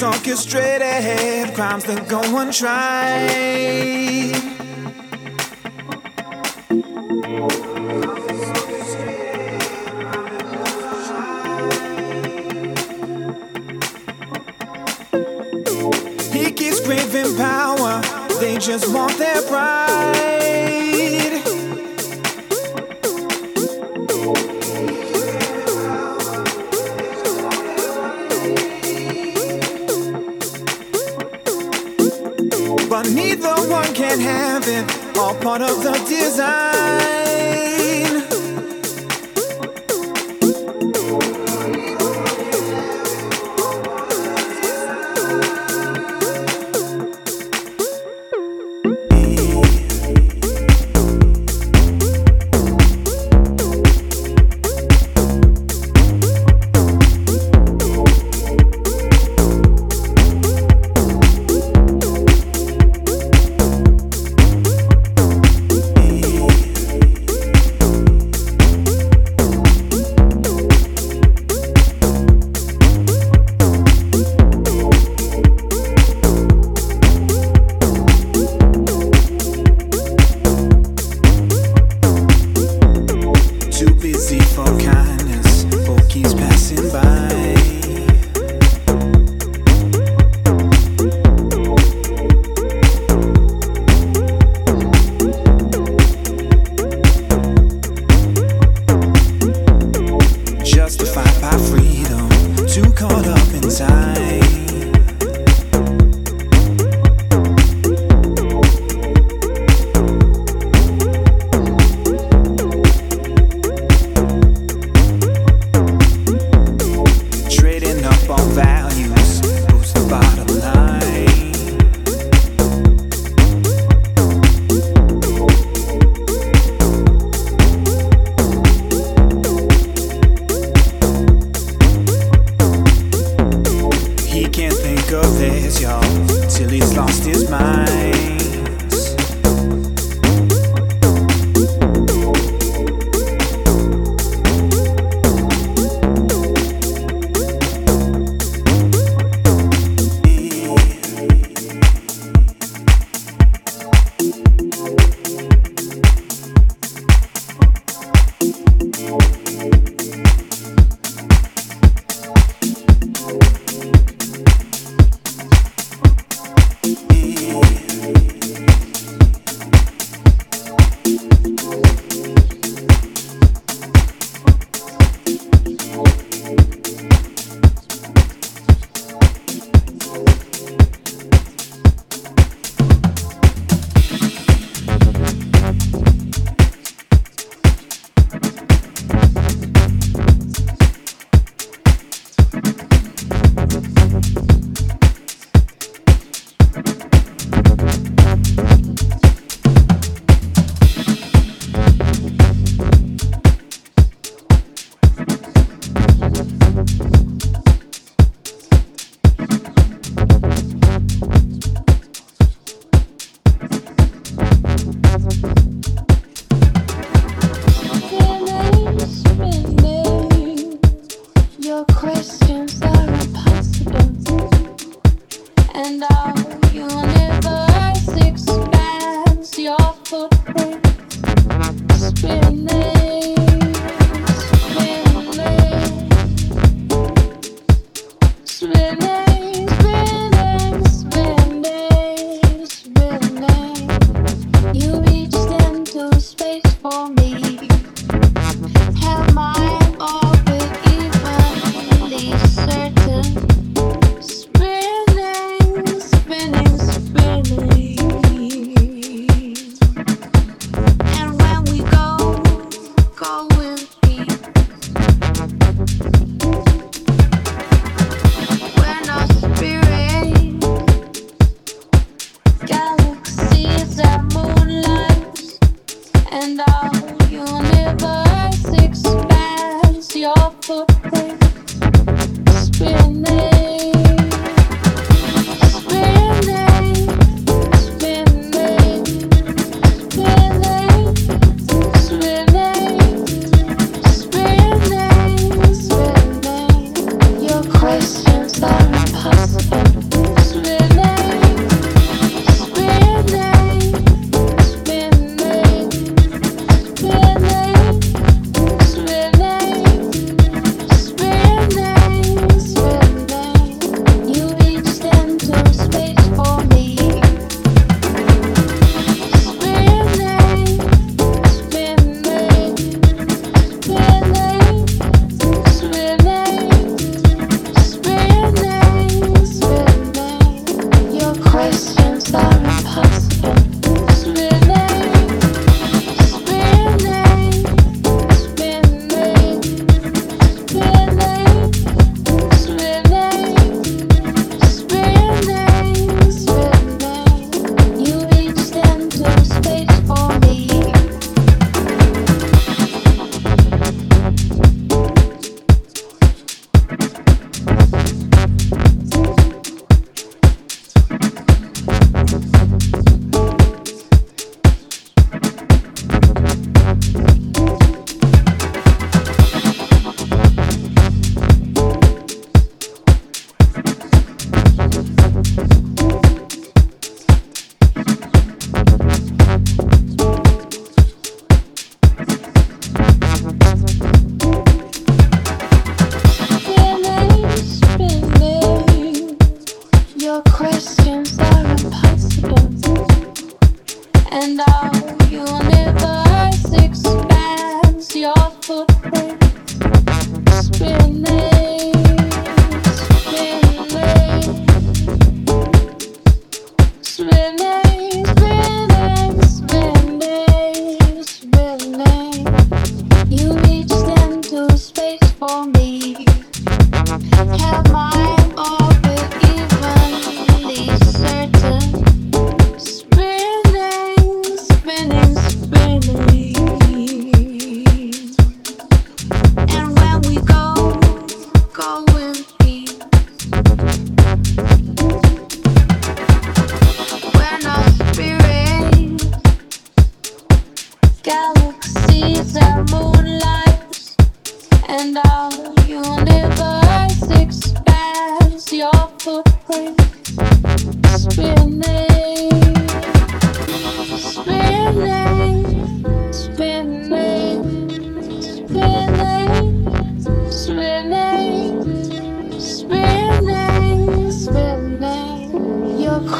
Conflicts orchestrated, crimes that go untried. He keeps craving power, they just want their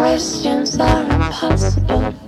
questions are impossible.